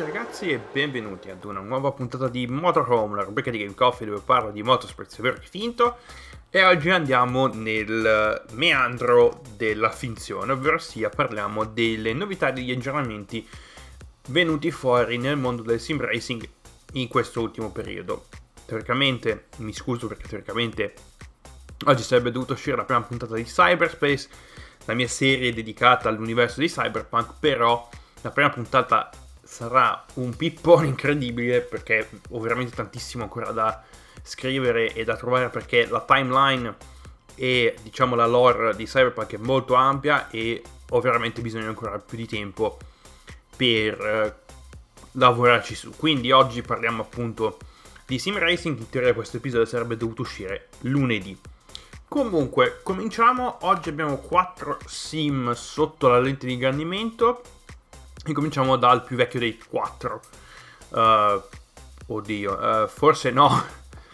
Tutti ragazzi e benvenuti ad una nuova puntata di Motorhome, la rubrica di Game Coffee dove parlo di motorsport vero che finto e oggi andiamo nel meandro della finzione, ovvero sia parliamo delle novità degli aggiornamenti venuti fuori nel mondo del sim racing in questo ultimo periodo. Teoricamente, mi scuso perché teoricamente oggi sarebbe dovuto uscire la prima puntata di Cyberspace, la mia serie dedicata all'universo di Cyberpunk, però la prima puntata sarà un pippone incredibile perché ho veramente tantissimo ancora da scrivere e da trovare perché la timeline e diciamo la lore di Cyberpunk è molto ampia e ho veramente bisogno ancora più di tempo per eh, lavorarci su. Quindi oggi parliamo appunto di sim racing, in teoria questo episodio sarebbe dovuto uscire lunedì. Comunque, cominciamo. Oggi abbiamo 4 sim sotto la lente di ingrandimento. E cominciamo dal più vecchio dei 4. Uh, oddio, uh, forse no.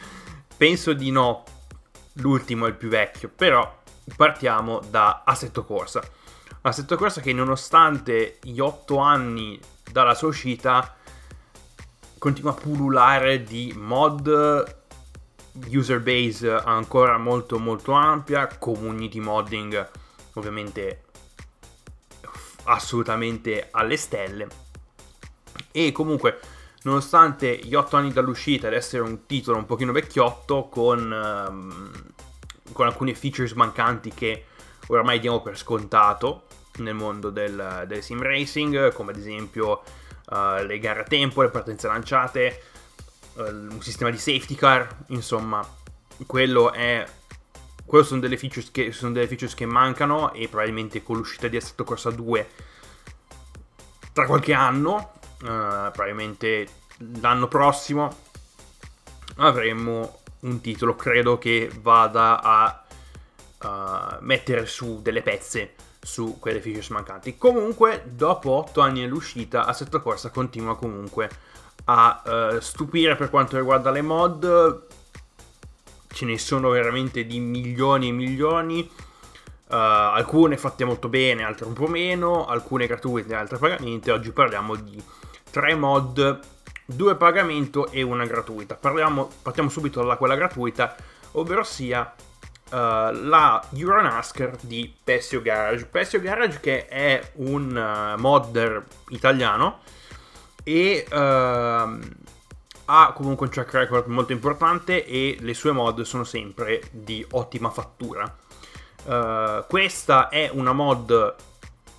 Penso di no. L'ultimo è il più vecchio. Però partiamo da Assetto Corsa. Assetto Corsa che nonostante gli 8 anni dalla sua uscita continua a pullulare di mod user base ancora molto molto ampia, community modding ovviamente assolutamente alle stelle. E comunque nonostante gli 8 anni dall'uscita ed essere un titolo un pochino vecchiotto con, um, con alcune features mancanti che oramai diamo per scontato nel mondo del, del sim racing come ad esempio uh, le gare a tempo, le partenze lanciate uh, un sistema di safety car insomma quello è quello sono delle, features che, sono delle features che mancano e probabilmente con l'uscita di Assetto Corsa 2 tra qualche anno, uh, probabilmente l'anno prossimo, avremo un titolo credo che vada a uh, mettere su delle pezze su quelle features mancanti. Comunque, dopo 8 anni dall'uscita, Assetto Corsa continua comunque a uh, stupire per quanto riguarda le mod ce ne sono veramente di milioni e milioni. Uh, alcune fatte molto bene, altre un po' meno, alcune gratuite, altre pagamenti. Oggi parliamo di tre mod, due pagamento e una gratuita. Parliamo, partiamo subito da quella gratuita, ovvero sia uh, la Euronasker di Pessio Garage. Pessio Garage che è un uh, modder italiano e uh, ha comunque un track record molto importante e le sue mod sono sempre di ottima fattura. Uh, questa è una mod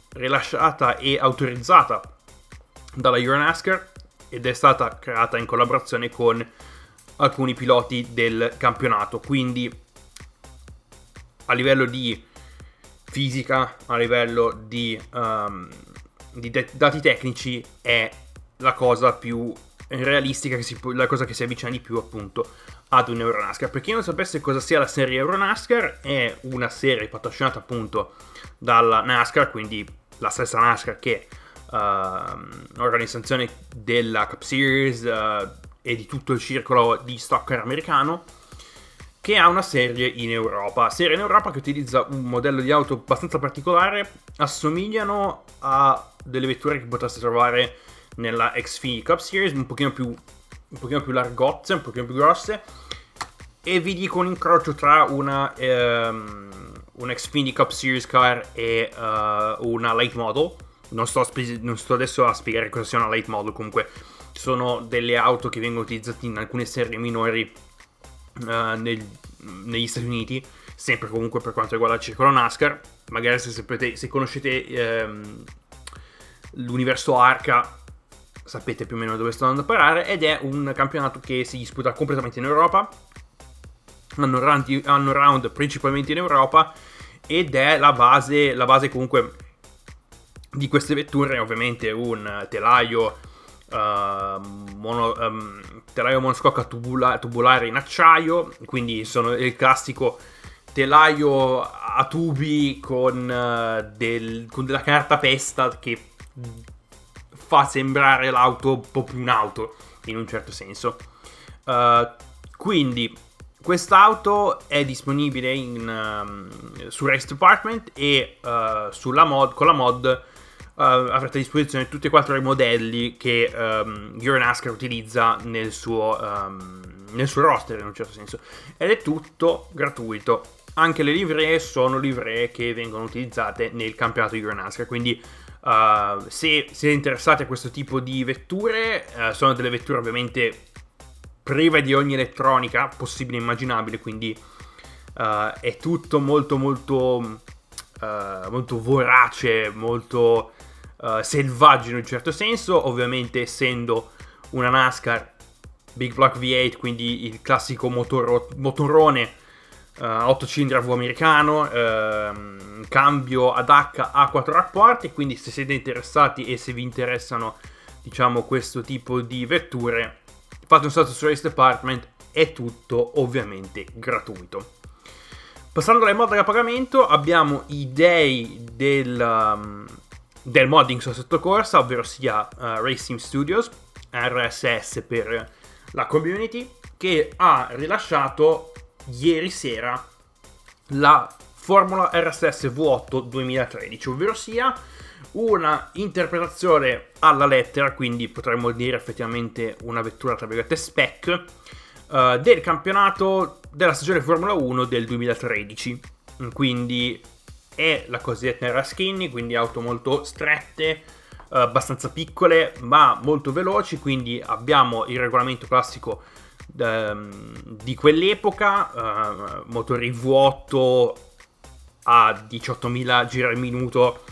rilasciata e autorizzata dalla Euronasker ed è stata creata in collaborazione con alcuni piloti del campionato, quindi a livello di fisica, a livello di, um, di de- dati tecnici è la cosa più realistica, si, la cosa che si avvicina di più appunto ad un Euronascar. Per chi non sapesse cosa sia la serie Euronascar, è una serie patrocinata appunto dalla NASCAR, quindi la stessa NASCAR che uh, organizzazione della Cup Series uh, e di tutto il circolo di stocker americano che ha una serie in Europa. Serie in Europa che utilizza un modello di auto abbastanza particolare, assomigliano a delle vetture che potreste trovare nella Xfinity Cup Series, un pochino più, un pochino più largozze, un pochino più grosse. E vi dico un incrocio tra una, um, un Xfinity Cup Series car e uh, una late model. Non sto, spe- non sto adesso a spiegare cosa sia una late model, comunque sono delle auto che vengono utilizzate in alcune serie minori uh, nel, negli Stati Uniti, sempre comunque per quanto riguarda il circolo NASCAR. Magari se, sapete, se conoscete um, l'universo Arca sapete più o meno dove sto andando a parare, ed è un campionato che si disputa completamente in Europa, hanno round, hanno round principalmente in Europa, ed è la base, la base comunque di queste vetture, ovviamente un telaio, uh, mono, um, telaio monoscocca tubula, tubolare in acciaio, quindi sono il classico telaio a tubi con, uh, del, con della carta pesta che fa sembrare l'auto un po' più un'auto, in un certo senso. Uh, quindi, quest'auto è disponibile in, um, su Race Department e uh, sulla mod, con la mod avrete a disposizione tutti e quattro i modelli che um, Euronasker utilizza nel suo, um, nel suo roster in un certo senso ed è tutto gratuito anche le livree sono livree che vengono utilizzate nel campionato di Euronasker quindi uh, se siete interessati a questo tipo di vetture uh, sono delle vetture ovviamente prive di ogni elettronica possibile e immaginabile quindi uh, è tutto molto molto molto vorace molto selvaggio in un certo senso, ovviamente essendo una NASCAR Big Block V8, quindi il classico motoro- motorone uh, 8 cilindri a V americano, uh, cambio ad H a 4 rapporti, quindi se siete interessati e se vi interessano diciamo questo tipo di vetture, fate un salto su Race Department, è tutto ovviamente gratuito. Passando alle mod a pagamento abbiamo i dei del, um, del modding sulla sottocorsa, ovvero sia uh, Racing Studios, RSS per la community, che ha rilasciato ieri sera la Formula RSS V8 2013, ovvero sia una interpretazione alla lettera, quindi potremmo dire effettivamente una vettura tra virgolette spec uh, del campionato della stagione Formula 1 del 2013. Quindi è la cosiddetta era skinny, quindi auto molto strette, eh, abbastanza piccole ma molto veloci, quindi abbiamo il regolamento classico ehm, di quell'epoca, eh, motori V8 a 18.000 giri al minuto,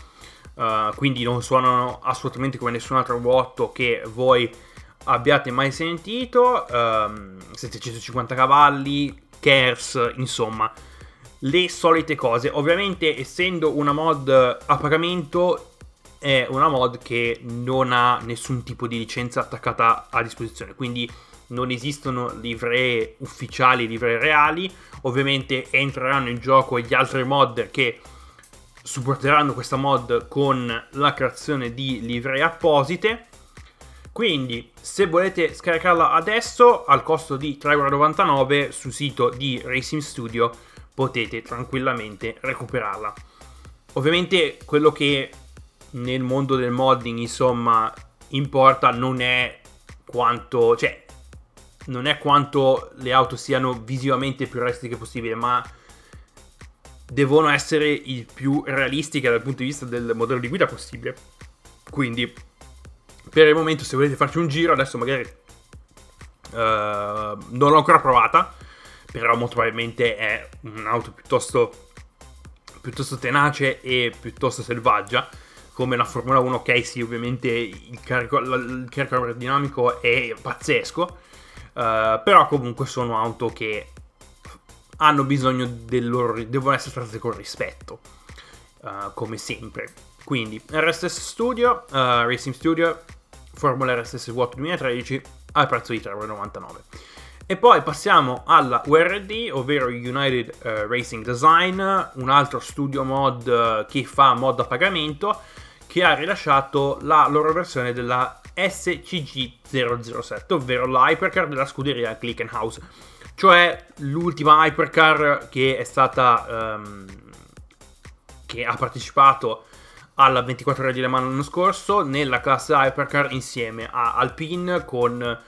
eh, quindi non suonano assolutamente come nessun altro V8 che voi abbiate mai sentito, ehm, 750 cavalli, KERS, insomma le solite cose. Ovviamente, essendo una mod a pagamento, è una mod che non ha nessun tipo di licenza attaccata a disposizione. Quindi non esistono livree ufficiali, livree reali. Ovviamente entreranno in gioco gli altri mod che supporteranno questa mod con la creazione di livree apposite. Quindi, se volete scaricarla adesso, al costo di 3,99€ sul sito di Racing Studio, potete tranquillamente recuperarla. Ovviamente quello che nel mondo del modding, insomma, importa non è quanto, cioè, non è quanto le auto siano visivamente più realistiche possibile, ma devono essere il più realistiche dal punto di vista del modello di guida possibile. Quindi, per il momento, se volete farci un giro, adesso magari uh, non l'ho ancora provata, però molto probabilmente è un'auto piuttosto, piuttosto tenace e piuttosto selvaggia come la Formula 1 ok sì ovviamente il carico, il carico aerodinamico è pazzesco uh, però comunque sono auto che hanno bisogno del loro devono essere trattate con rispetto uh, come sempre. Quindi RSS Studio uh, Racing Studio Formula RSS Vuoto 2013 al prezzo di 3,99 e poi passiamo alla URD, ovvero United Racing Design, un altro studio mod che fa mod a pagamento, che ha rilasciato la loro versione della SCG007, ovvero l'hypercar della scuderia Clickenhouse, cioè l'ultima hypercar che è stata... Um, che ha partecipato alla 24 ore di Le Mans l'anno scorso nella classe hypercar insieme a Alpine con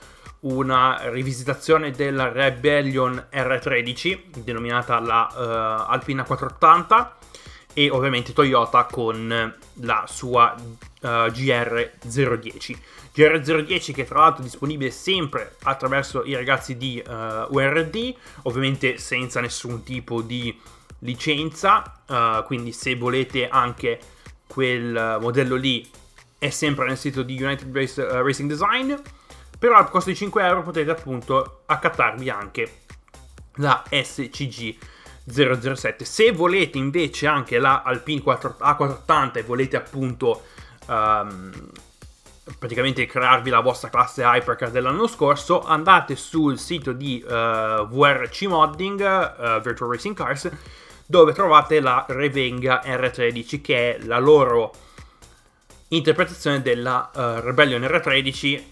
una rivisitazione della Rebellion R13 denominata la uh, Alpina 480 e ovviamente Toyota con la sua uh, GR010 GR010 che tra l'altro è disponibile sempre attraverso i ragazzi di uh, eh, URD ovviamente senza nessun tipo di licenza uh, quindi se volete anche quel modello lì è sempre nel sito di United Race, Racing Design però al costo di 5 euro potete appunto accattarvi anche la SCG 007. Se volete invece anche la Alpine 4, A480 e volete appunto um, praticamente crearvi la vostra classe Hypercar dell'anno scorso, andate sul sito di uh, eh, VRC Modding, uh, Virtual Racing Cars, dove trovate la Revenga R13 che è la loro interpretazione della uh, Rebellion R13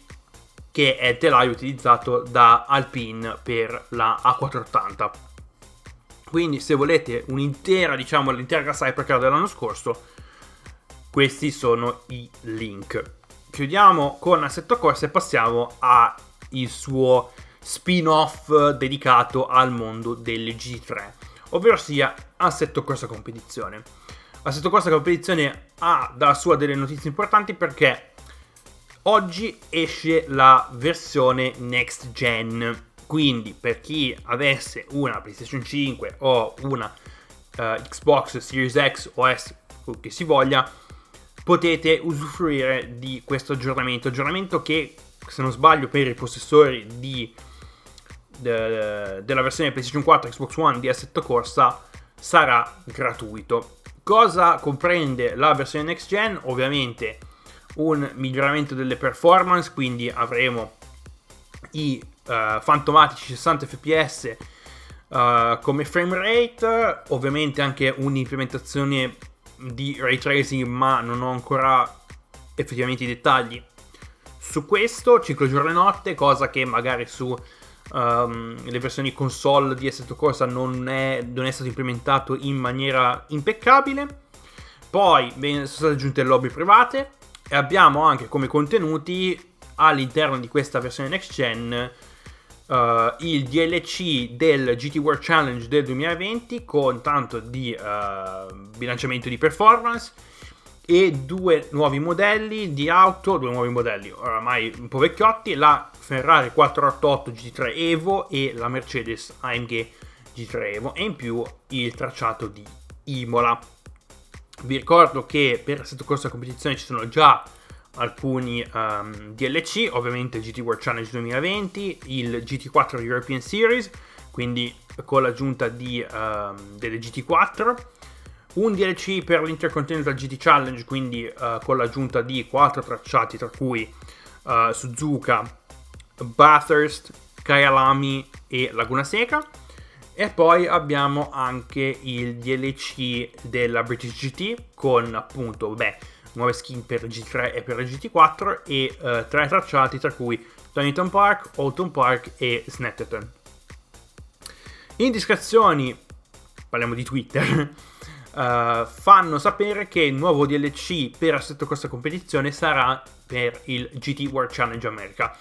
che è il telaio utilizzato da Alpine per la A480. Quindi se volete un'intera, diciamo, l'intera classe Hypercar dell'anno scorso, questi sono i link. Chiudiamo con Assetto Corsa e passiamo al suo spin-off dedicato al mondo delle G3, ovvero sia Assetto Corsa Competizione. Assetto Corsa Competizione ha da sua delle notizie importanti perché oggi esce la versione next gen. Quindi per chi avesse una PlayStation 5 o una uh, Xbox Series X o S che si voglia, potete usufruire di questo aggiornamento. Aggiornamento che, se non sbaglio, per i possessori di, de, della versione PlayStation 4 Xbox One di Assetto Corsa sarà gratuito. Cosa comprende la versione next gen? Ovviamente un miglioramento delle performance, quindi avremo i uh, fantomatici 60 fps uh, come frame rate, ovviamente anche un'implementazione di ray tracing, ma non ho ancora effettivamente i dettagli su questo, ciclo giorno e notte, cosa che magari su um, le versioni console di Assetto Corsa non è, non è stato implementato in maniera impeccabile. Poi sono state aggiunte lobby private, e abbiamo anche come contenuti all'interno di questa versione next gen uh, il DLC del GT World Challenge del 2020 con tanto di uh, bilanciamento di performance e due nuovi modelli di auto, due nuovi modelli oramai un po' vecchiotti, la Ferrari 488 GT3 Evo e la Mercedes AMG GT3 Evo e in più il tracciato di Imola. Vi ricordo che per Assetto Corsa Competizione ci sono già alcuni um, ehm, DLC, ovviamente GT World Challenge 2020, il GT4 European Series, quindi con l'aggiunta di, um, delle GT4, un DLC per l'Intercontinental GT Challenge, quindi uh, con l'aggiunta di 4 tracciati, tra cui uh, Suzuka, Bathurst, Kyalami e Laguna Seca. E poi abbiamo anche il DLC della British GT con appunto, beh, nuove skin per il GT3 e per il GT4 e uh, tre tracciati tra cui Donington Park, Alton Park e Snetterton. Indiscrezioni, parliamo di Twitter, uh, fanno sapere che il nuovo DLC per Assetto Corsa Competizione sarà per il GT World Challenge America.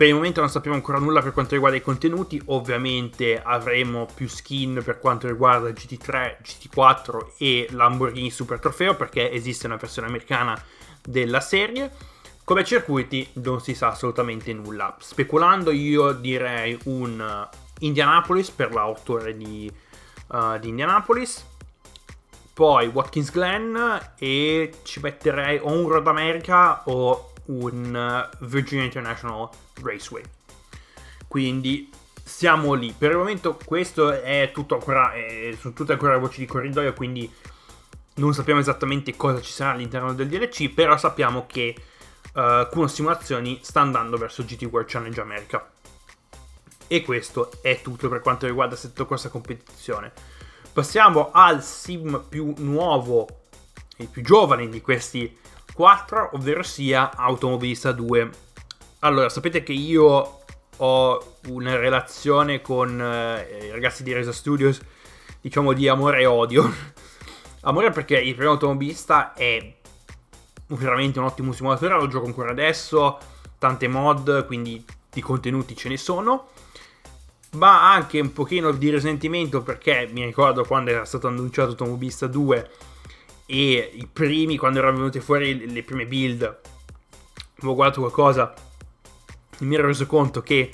Per il momento non sappiamo ancora nulla per quanto riguarda i contenuti, ovviamente avremo più skin per quanto riguarda GT3, GT4 e Lamborghini Super Trofeo perché esiste una versione americana della serie. Come circuiti non si sa assolutamente nulla. Speculando io direi un Indianapolis per l'autore di, uh, di Indianapolis, poi Watkins Glen e ci metterei o un Road America o un Virginia International Raceway. Quindi siamo lì. Per il momento questo è tutto ancora, è, sono tutte ancora voci di corridoio, quindi non sappiamo esattamente cosa ci sarà all'interno del DLC, però sappiamo che uh, Kuno Simulazioni sta andando verso GT World Challenge America. E questo è tutto per quanto riguarda Corsa Competizione. Passiamo al sim più nuovo e più giovane di questi 4, ovvero sia Automobilista 2. Allora, sapete che io ho una relazione con eh, i ragazzi di Resa Studios, diciamo di amore e odio. amore perché il primo automobilista è veramente un ottimo simulatore, lo gioco ancora adesso, tante mod, quindi di contenuti ce ne sono. Ma anche un pochino di risentimento perché mi ricordo quando era stato annunciato Automobilista 2 e i primi, quando erano venute fuori le prime build, avevo guardato qualcosa mi ero reso conto che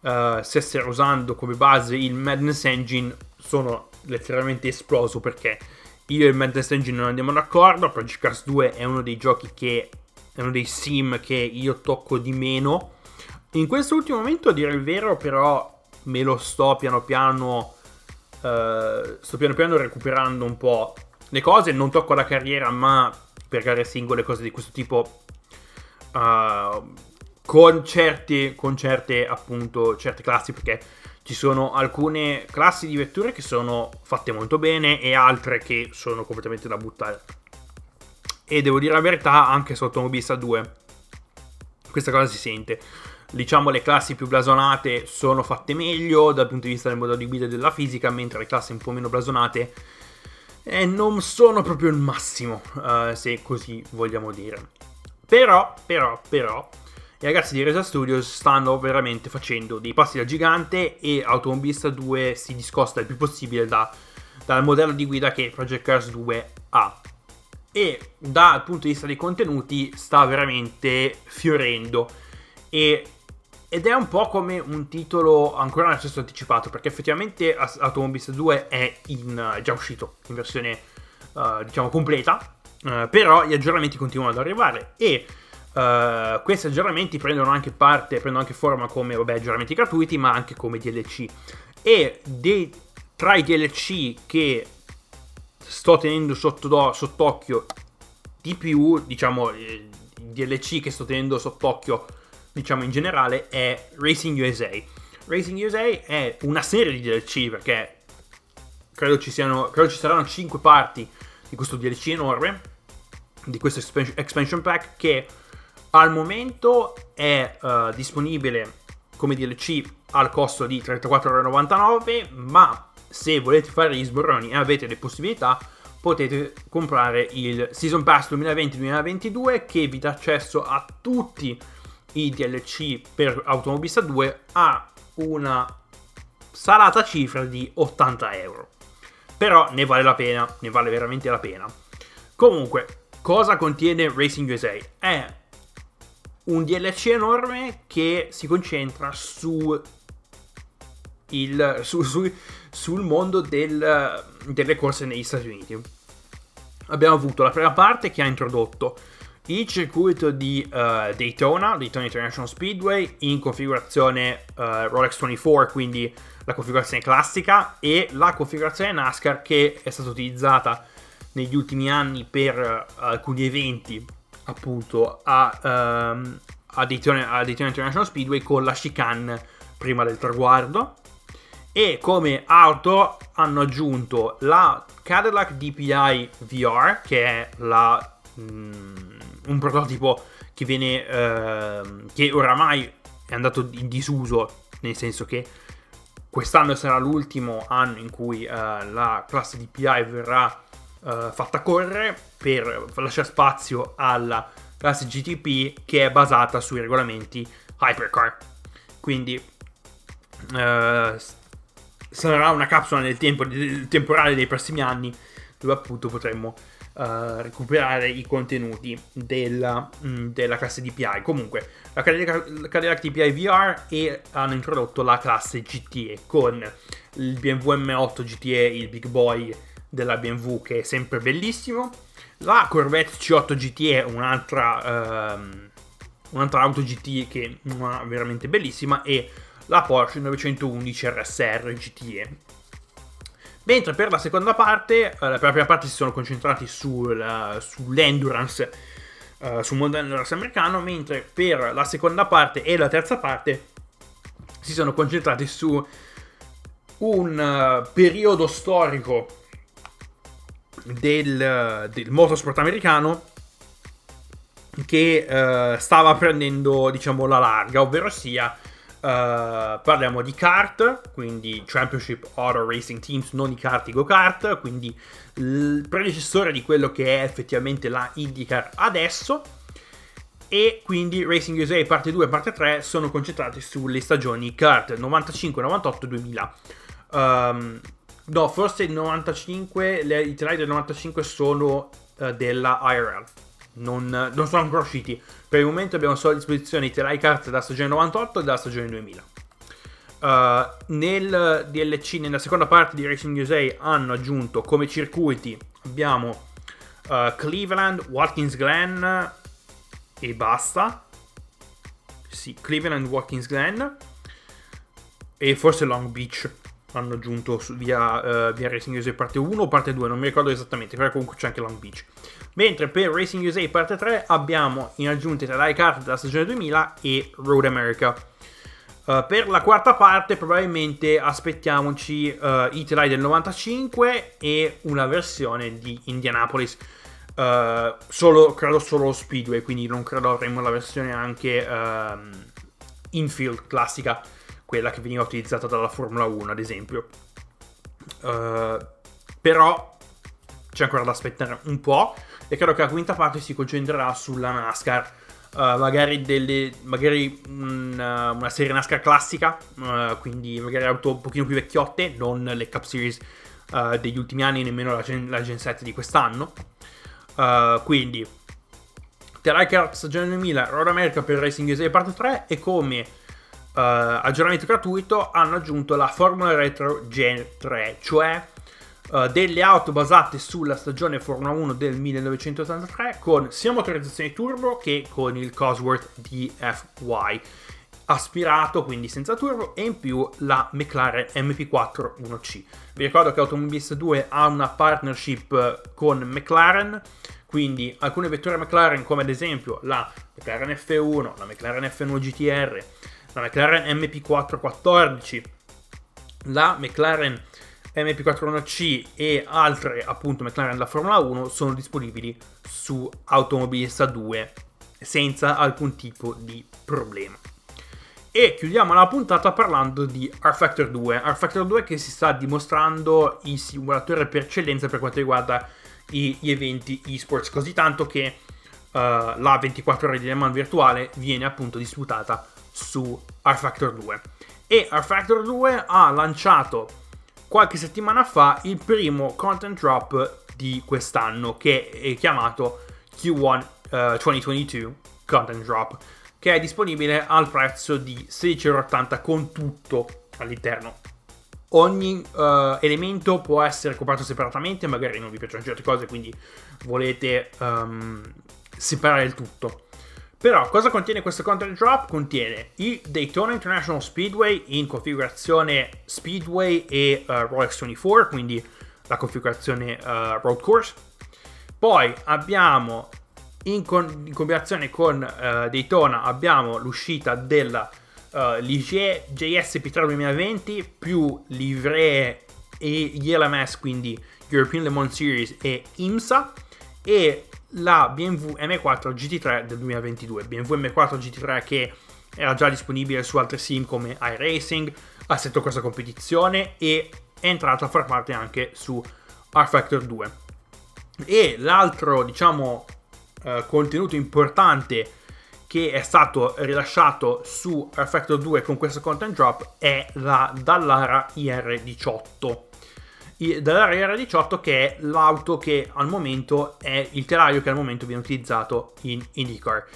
uh, stessero usando come base il Madness Engine, sono letteralmente esploso perché io e il Madness Engine non andiamo d'accordo, Project Cars 2 è uno dei giochi che è uno dei sim che io tocco di meno. In questo ultimo momento, a dire il vero, però me lo sto piano piano uh, sto piano piano recuperando un po' le cose, non tocco la carriera, ma per gare singole, cose di questo tipo, uh, con, certi, con certe, appunto, certe classi, perché ci sono alcune classi di vetture che sono fatte molto bene e altre che sono completamente da buttare. E devo dire la verità, anche su Automobilista 2, questa cosa si sente. Diciamo le classi più blasonate sono fatte meglio dal punto di vista del modello di guida e della fisica, mentre le classi un po' meno blasonate e non sono proprio il massimo, uh, se così vogliamo dire. Però, però, però, i ragazzi di Resa Studios stanno veramente facendo dei passi da gigante e Automobilista 2 si discosta il più possibile da, dal modello di guida che Project Cars 2 ha. E dal punto di vista dei contenuti sta veramente fiorendo. E ed è un po' come un titolo ancora in accesso anticipato, perché effettivamente Automobilist 2 è in, già uscito in versione uh, diciamo completa, uh, però gli aggiornamenti continuano ad arrivare e uh, questi aggiornamenti prendono anche parte, prendono anche forma come vabbè, aggiornamenti gratuiti, ma anche come DLC. E dei, tra i DLC che sto tenendo sotto, sott'occhio di più, diciamo, i DLC che sto tenendo sott'occhio diciamo in generale, è Racing USA. Racing USA è una serie di DLC perché credo ci, siano, credo ci saranno 5 parti di questo DLC enorme, di questo expansion pack che al momento è uh, disponibile come DLC al costo di 34,99€, ma se volete fare gli sborroni e avete le possibilità potete comprare il Season Pass 2020-2022 che vi dà accesso a tutti i DLC per Automobilista 2 a una salata cifra di 80 euro. Però ne vale la pena, ne vale veramente la pena. Comunque, cosa contiene Racing USA? È un DLC enorme che si concentra su il, su, su, sul mondo del, delle corse negli Stati Uniti. Abbiamo avuto la prima parte che ha introdotto il circuito di uh, Daytona, Daytona International Speedway, in configurazione uh, Rolex 24, quindi la configurazione classica, e la configurazione NASCAR che è stata utilizzata negli ultimi anni per uh, alcuni eventi, appunto, a, um, a, Daytona, a Daytona International Speedway con la chicane prima del traguardo. E come auto hanno aggiunto la Cadillac DPI VR, che è la Mm, un prototipo che viene eh, che oramai è andato in disuso nel senso che quest'anno sarà l'ultimo anno in cui eh, la classe DPI verrà eh, fatta correre per lasciare spazio alla classe GTP che è basata sui regolamenti Hypercar quindi eh, sarà una capsula nel tempo nel temporale dei prossimi anni dove appunto potremmo uh, recuperare i contenuti della, mh, mm, della, classe DPI. Comunque, la Cadillac DPI VR e hanno introdotto la classe GTE con il BMW M8 GTE, il big boy della BMW che è sempre bellissimo. La Corvette C8 GTE, un'altra, um, un'altra auto GT che è veramente bellissima, e la Porsche 911 RSR GTE Mentre per la seconda parte, eh, per la prima parte si sono concentrati sul, uh, sull'endurance, uh, sul mondo endurance americano, mentre per la seconda parte e la terza parte si sono concentrati su un uh, periodo storico del, del motorsport americano che stava prendendo, diciamo, la larga, ovvero sia Uh, parliamo di kart, quindi Championship Auto Racing Teams, non i kart, i go-kart, quindi il predecessore di quello che è effettivamente la IndyCar adesso. E quindi Racing USA parte 2 e parte 3 sono concentrati sulle stagioni kart 95, 98 2000. Um, no, forse il 95, le, i telai del 95 sono uh, della IRL non, non, sono ancora usciti. Per il momento abbiamo solo a disposizione i telai kart della stagione 98 e della stagione 2000. Uh, eh, nel DLC, nella seconda parte di Racing USA, hanno aggiunto come circuiti abbiamo uh, Cleveland, Watkins Glen e basta. Sì, Cleveland, Watkins Glen e forse Long Beach hanno aggiunto via, uh, via Racing USA parte 1 o parte 2, non mi ricordo esattamente, però comunque c'è anche Long Beach. Mentre per Racing USA parte 3 abbiamo in aggiunta la Kart della stagione 2000 e Road America. Uh, per la quarta parte probabilmente aspettiamoci uh, i telai del 95 e una versione di Indianapolis. Uh, solo, credo solo Speedway, quindi non credo avremo la versione anche um, infield classica, quella che veniva utilizzata dalla Formula 1 ad esempio. Uh, però c'è ancora da aspettare un po' e credo che la quinta parte si concentrerà sulla NASCAR. Uh, magari, delle, magari una, una, serie NASCAR classica, uh, quindi magari auto un pochino più vecchiotte, non le Cup Series uh, degli ultimi anni, nemmeno la Gen, la Gen 7 di quest'anno. quindi, The Ryker stagione 2000, Road America per Racing USA parte 3 e come aggiornamento gratuito hanno aggiunto la Formula Retro Gen 3, cioè uh, delle auto basate sulla stagione Formula 1 del 1983 con sia motorizzazione turbo che con il Cosworth DFY aspirato, quindi senza turbo, e in più la McLaren MP4 1C. Vi ricordo che Automobilist 2 ha una partnership con McLaren, quindi alcune vetture McLaren come ad esempio la McLaren F1, la McLaren F1 GTR, la McLaren MP414, la McLaren MP41C e altre appunto McLaren da Formula 1 sono disponibili su Automobilista 2 senza alcun tipo di problema. E chiudiamo la puntata parlando di R-Factor 2. R-Factor 2 che si sta dimostrando il simulatore per eccellenza per quanto riguarda gli eventi esports, così tanto che uh, la 24 ore di Le Mans virtuale viene appunto disputata su R-Factor 2. E R-Factor 2 ha lanciato qualche settimana fa il primo content drop di quest'anno che è chiamato Q1 uh, 2022 Content Drop che è disponibile al prezzo di 16,80€ con tutto all'interno. Ogni uh, elemento può essere comprato separatamente, magari non vi piacciono certe cose, quindi volete um, separare il tutto. Però cosa contiene questo content drop? Contiene il Daytona International Speedway in configurazione Speedway e uh, Rolex 24, quindi la configurazione uh, Road Course. Poi abbiamo in, con- in combinazione con uh, Daytona abbiamo l'uscita della uh, Ligier JSP3 2020 più livree e gli LMS, quindi European Le Mans Series e IMSA e la BMW M4 GT3 del 2022. BMW M4 GT3 che era già disponibile su altri sim come iRacing, Assetto Corsa Competizione e è entrato a far parte anche su R-Factor 2. E l'altro, diciamo, eh, contenuto importante che è stato rilasciato su R-Factor 2 con questo content drop è la Dallara IR18 della RR18 che è l'auto che al momento è il telaio che al momento viene utilizzato in IndyCar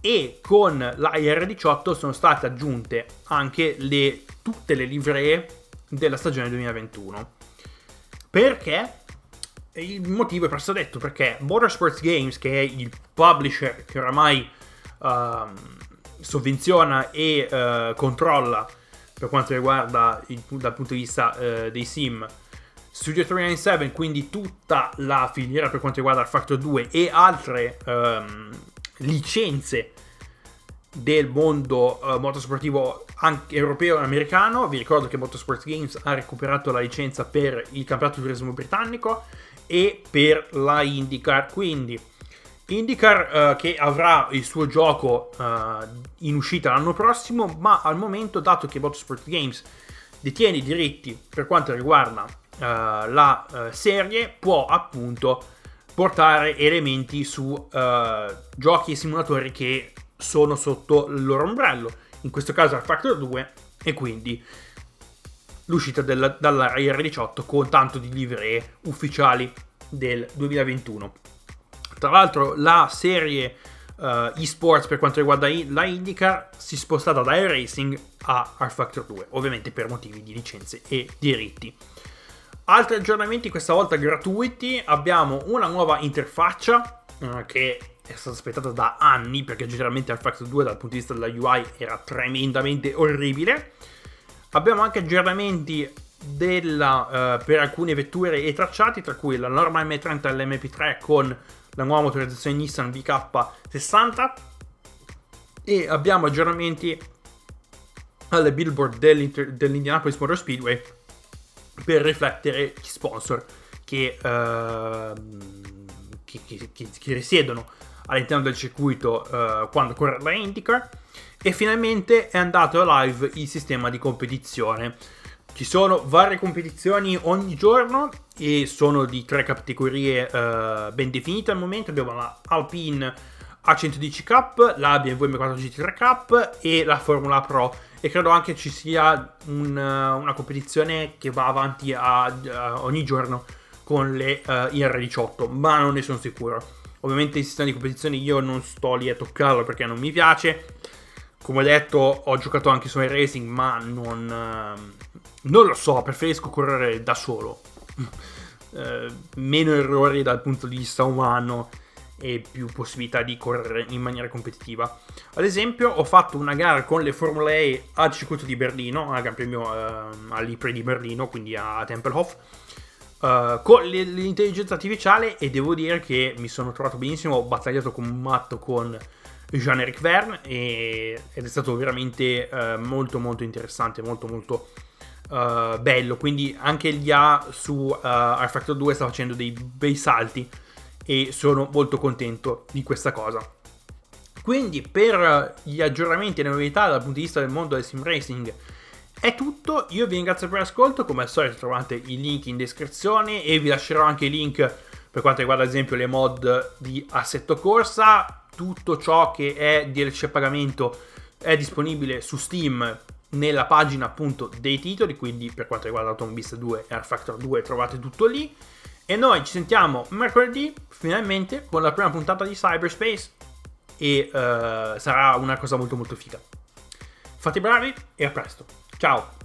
e con la IR18 sono state aggiunte anche le, tutte le livree della stagione 2021 perché? Il motivo è presto detto perché Motorsports Games che è il publisher che oramai uh, sovvenziona e uh, controlla per quanto riguarda il, dal punto di vista uh, dei sim Studio 397, quindi tutta la filiera per quanto riguarda il Factor 2 e altre um, licenze del mondo uh, motorsportivo anche europeo e americano. Vi ricordo che Motorsports Games ha recuperato la licenza per il campionato turismo britannico e per la IndyCar. Quindi IndyCar uh, che avrà il suo gioco uh, in uscita l'anno prossimo, ma al momento, dato che Motorsports Games detiene i diritti per quanto riguarda la uh, serie può appunto portare elementi su uh, giochi e simulatori che sono sotto il loro ombrello, in questo caso Factor 2 e quindi l'uscita della, dalla R18 con tanto di livree ufficiali del 2021. Tra l'altro la serie uh, esports per quanto riguarda la IndyCar si è spostata da iRacing a R-Factor 2, ovviamente per motivi di licenze e diritti. Altri aggiornamenti questa volta gratuiti, abbiamo una nuova interfaccia eh, che è stata aspettata da anni perché generalmente al Factor 2 dal punto di vista della UI era tremendamente orribile. Abbiamo anche aggiornamenti della, uh, per alcune vetture e tracciati, tra cui la norma M30 e l'MP3 con la nuova motorizzazione Nissan VK60 e abbiamo aggiornamenti alle billboard dell'Indianapolis Motor Speedway per riflettere gli sponsor che, uh, che, che, che risiedono all'interno del circuito uh, quando corre la IndyCar e finalmente è andato live il sistema di competizione ci sono varie competizioni ogni giorno e sono di tre categorie uh, ben definite al momento. Abbiamo la Alpine A110 Cup, la BMW M4 GT3 Cup e la Formula Pro. E credo anche ci sia un, uh, una competizione che va avanti a, a ogni giorno con le uh, IR18, ma non ne sono sicuro. Ovviamente il sistema di competizione io non sto lì a toccarlo perché non mi piace. Come ho detto, ho giocato anche su iRacing, ma non, non lo so, preferisco correre da solo. Eh, meno errori dal punto di vista umano e più possibilità di correre in maniera competitiva. Ad esempio, ho fatto una gara con le Formula E al circuito di Berlino, al Gran Premio eh, all'Ipre di Berlino, quindi a Tempelhof. Uh, con l'intelligenza artificiale e devo dire che mi sono trovato benissimo, ho battagliato come un matto con Jean-Eric Verne e, ed è stato veramente uh, molto molto interessante, molto molto uh, bello. Quindi anche gli A su uh, R Factor 2 sta facendo dei bei salti e sono molto contento di questa cosa. Quindi per gli aggiornamenti e le novità dal punto di vista del mondo del sim racing è tutto, io vi ringrazio per l'ascolto, come al solito trovate i link in descrizione e vi lascerò anche i link per quanto riguarda ad esempio le mod di assetto corsa, tutto ciò che è DLC a pagamento è disponibile su Steam nella pagina appunto dei titoli, quindi per quanto riguarda Automobilist 2 e Air Factor 2 trovate tutto lì. E noi ci sentiamo mercoledì, finalmente, con la prima puntata di Cyberspace e uh, sarà una cosa molto molto figa. Fate bravi e a presto. Ciao!